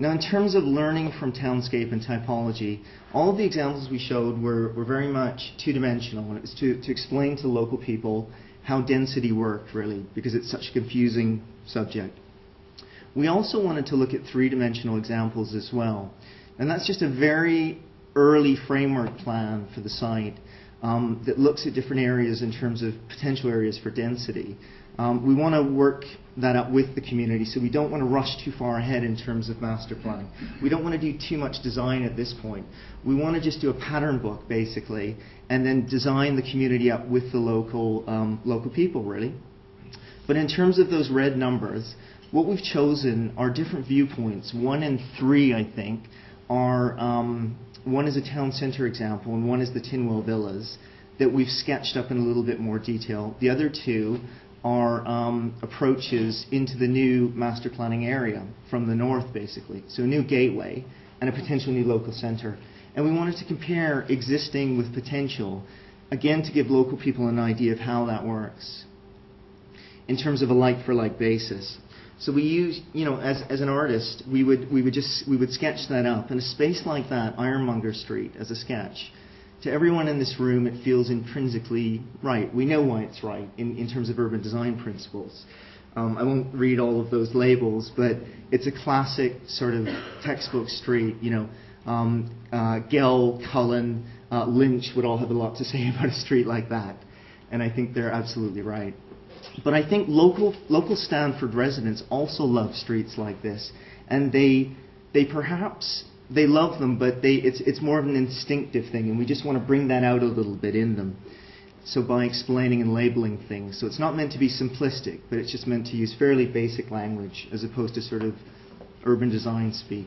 Now, in terms of learning from townscape and typology, all of the examples we showed were, were very much two-dimensional, and it was to, to explain to local people how density worked, really, because it's such a confusing subject. We also wanted to look at three-dimensional examples as well, and that's just a very early framework plan for the site um, that looks at different areas in terms of potential areas for density. Um, we want to work that up with the community, so we don't want to rush too far ahead in terms of master planning. We don't want to do too much design at this point. We want to just do a pattern book, basically, and then design the community up with the local, um, local people, really. But in terms of those red numbers, what we've chosen are different viewpoints. One and three, I think, are um, one is a town center example, and one is the Tinwell Villas that we've sketched up in a little bit more detail. The other two are um, approaches into the new master planning area from the north, basically. So a new gateway and a potential new local center. And we wanted to compare existing with potential, again to give local people an idea of how that works in terms of a like-for-like basis. So we use, you know, as, as an artist, we would, we would just, we would sketch that up. In a space like that, Ironmonger Street as a sketch, to everyone in this room, it feels intrinsically right. We know why it's right in, in terms of urban design principles. Um, I won't read all of those labels, but it's a classic sort of textbook street. You know, um, uh, Gehl, Cullen, uh, Lynch would all have a lot to say about a street like that, and I think they're absolutely right. But I think local local Stamford residents also love streets like this, and they they perhaps they love them, but they, it's, it's more of an instinctive thing, and we just want to bring that out a little bit in them. So by explaining and labeling things. So it's not meant to be simplistic, but it's just meant to use fairly basic language as opposed to sort of urban design speak.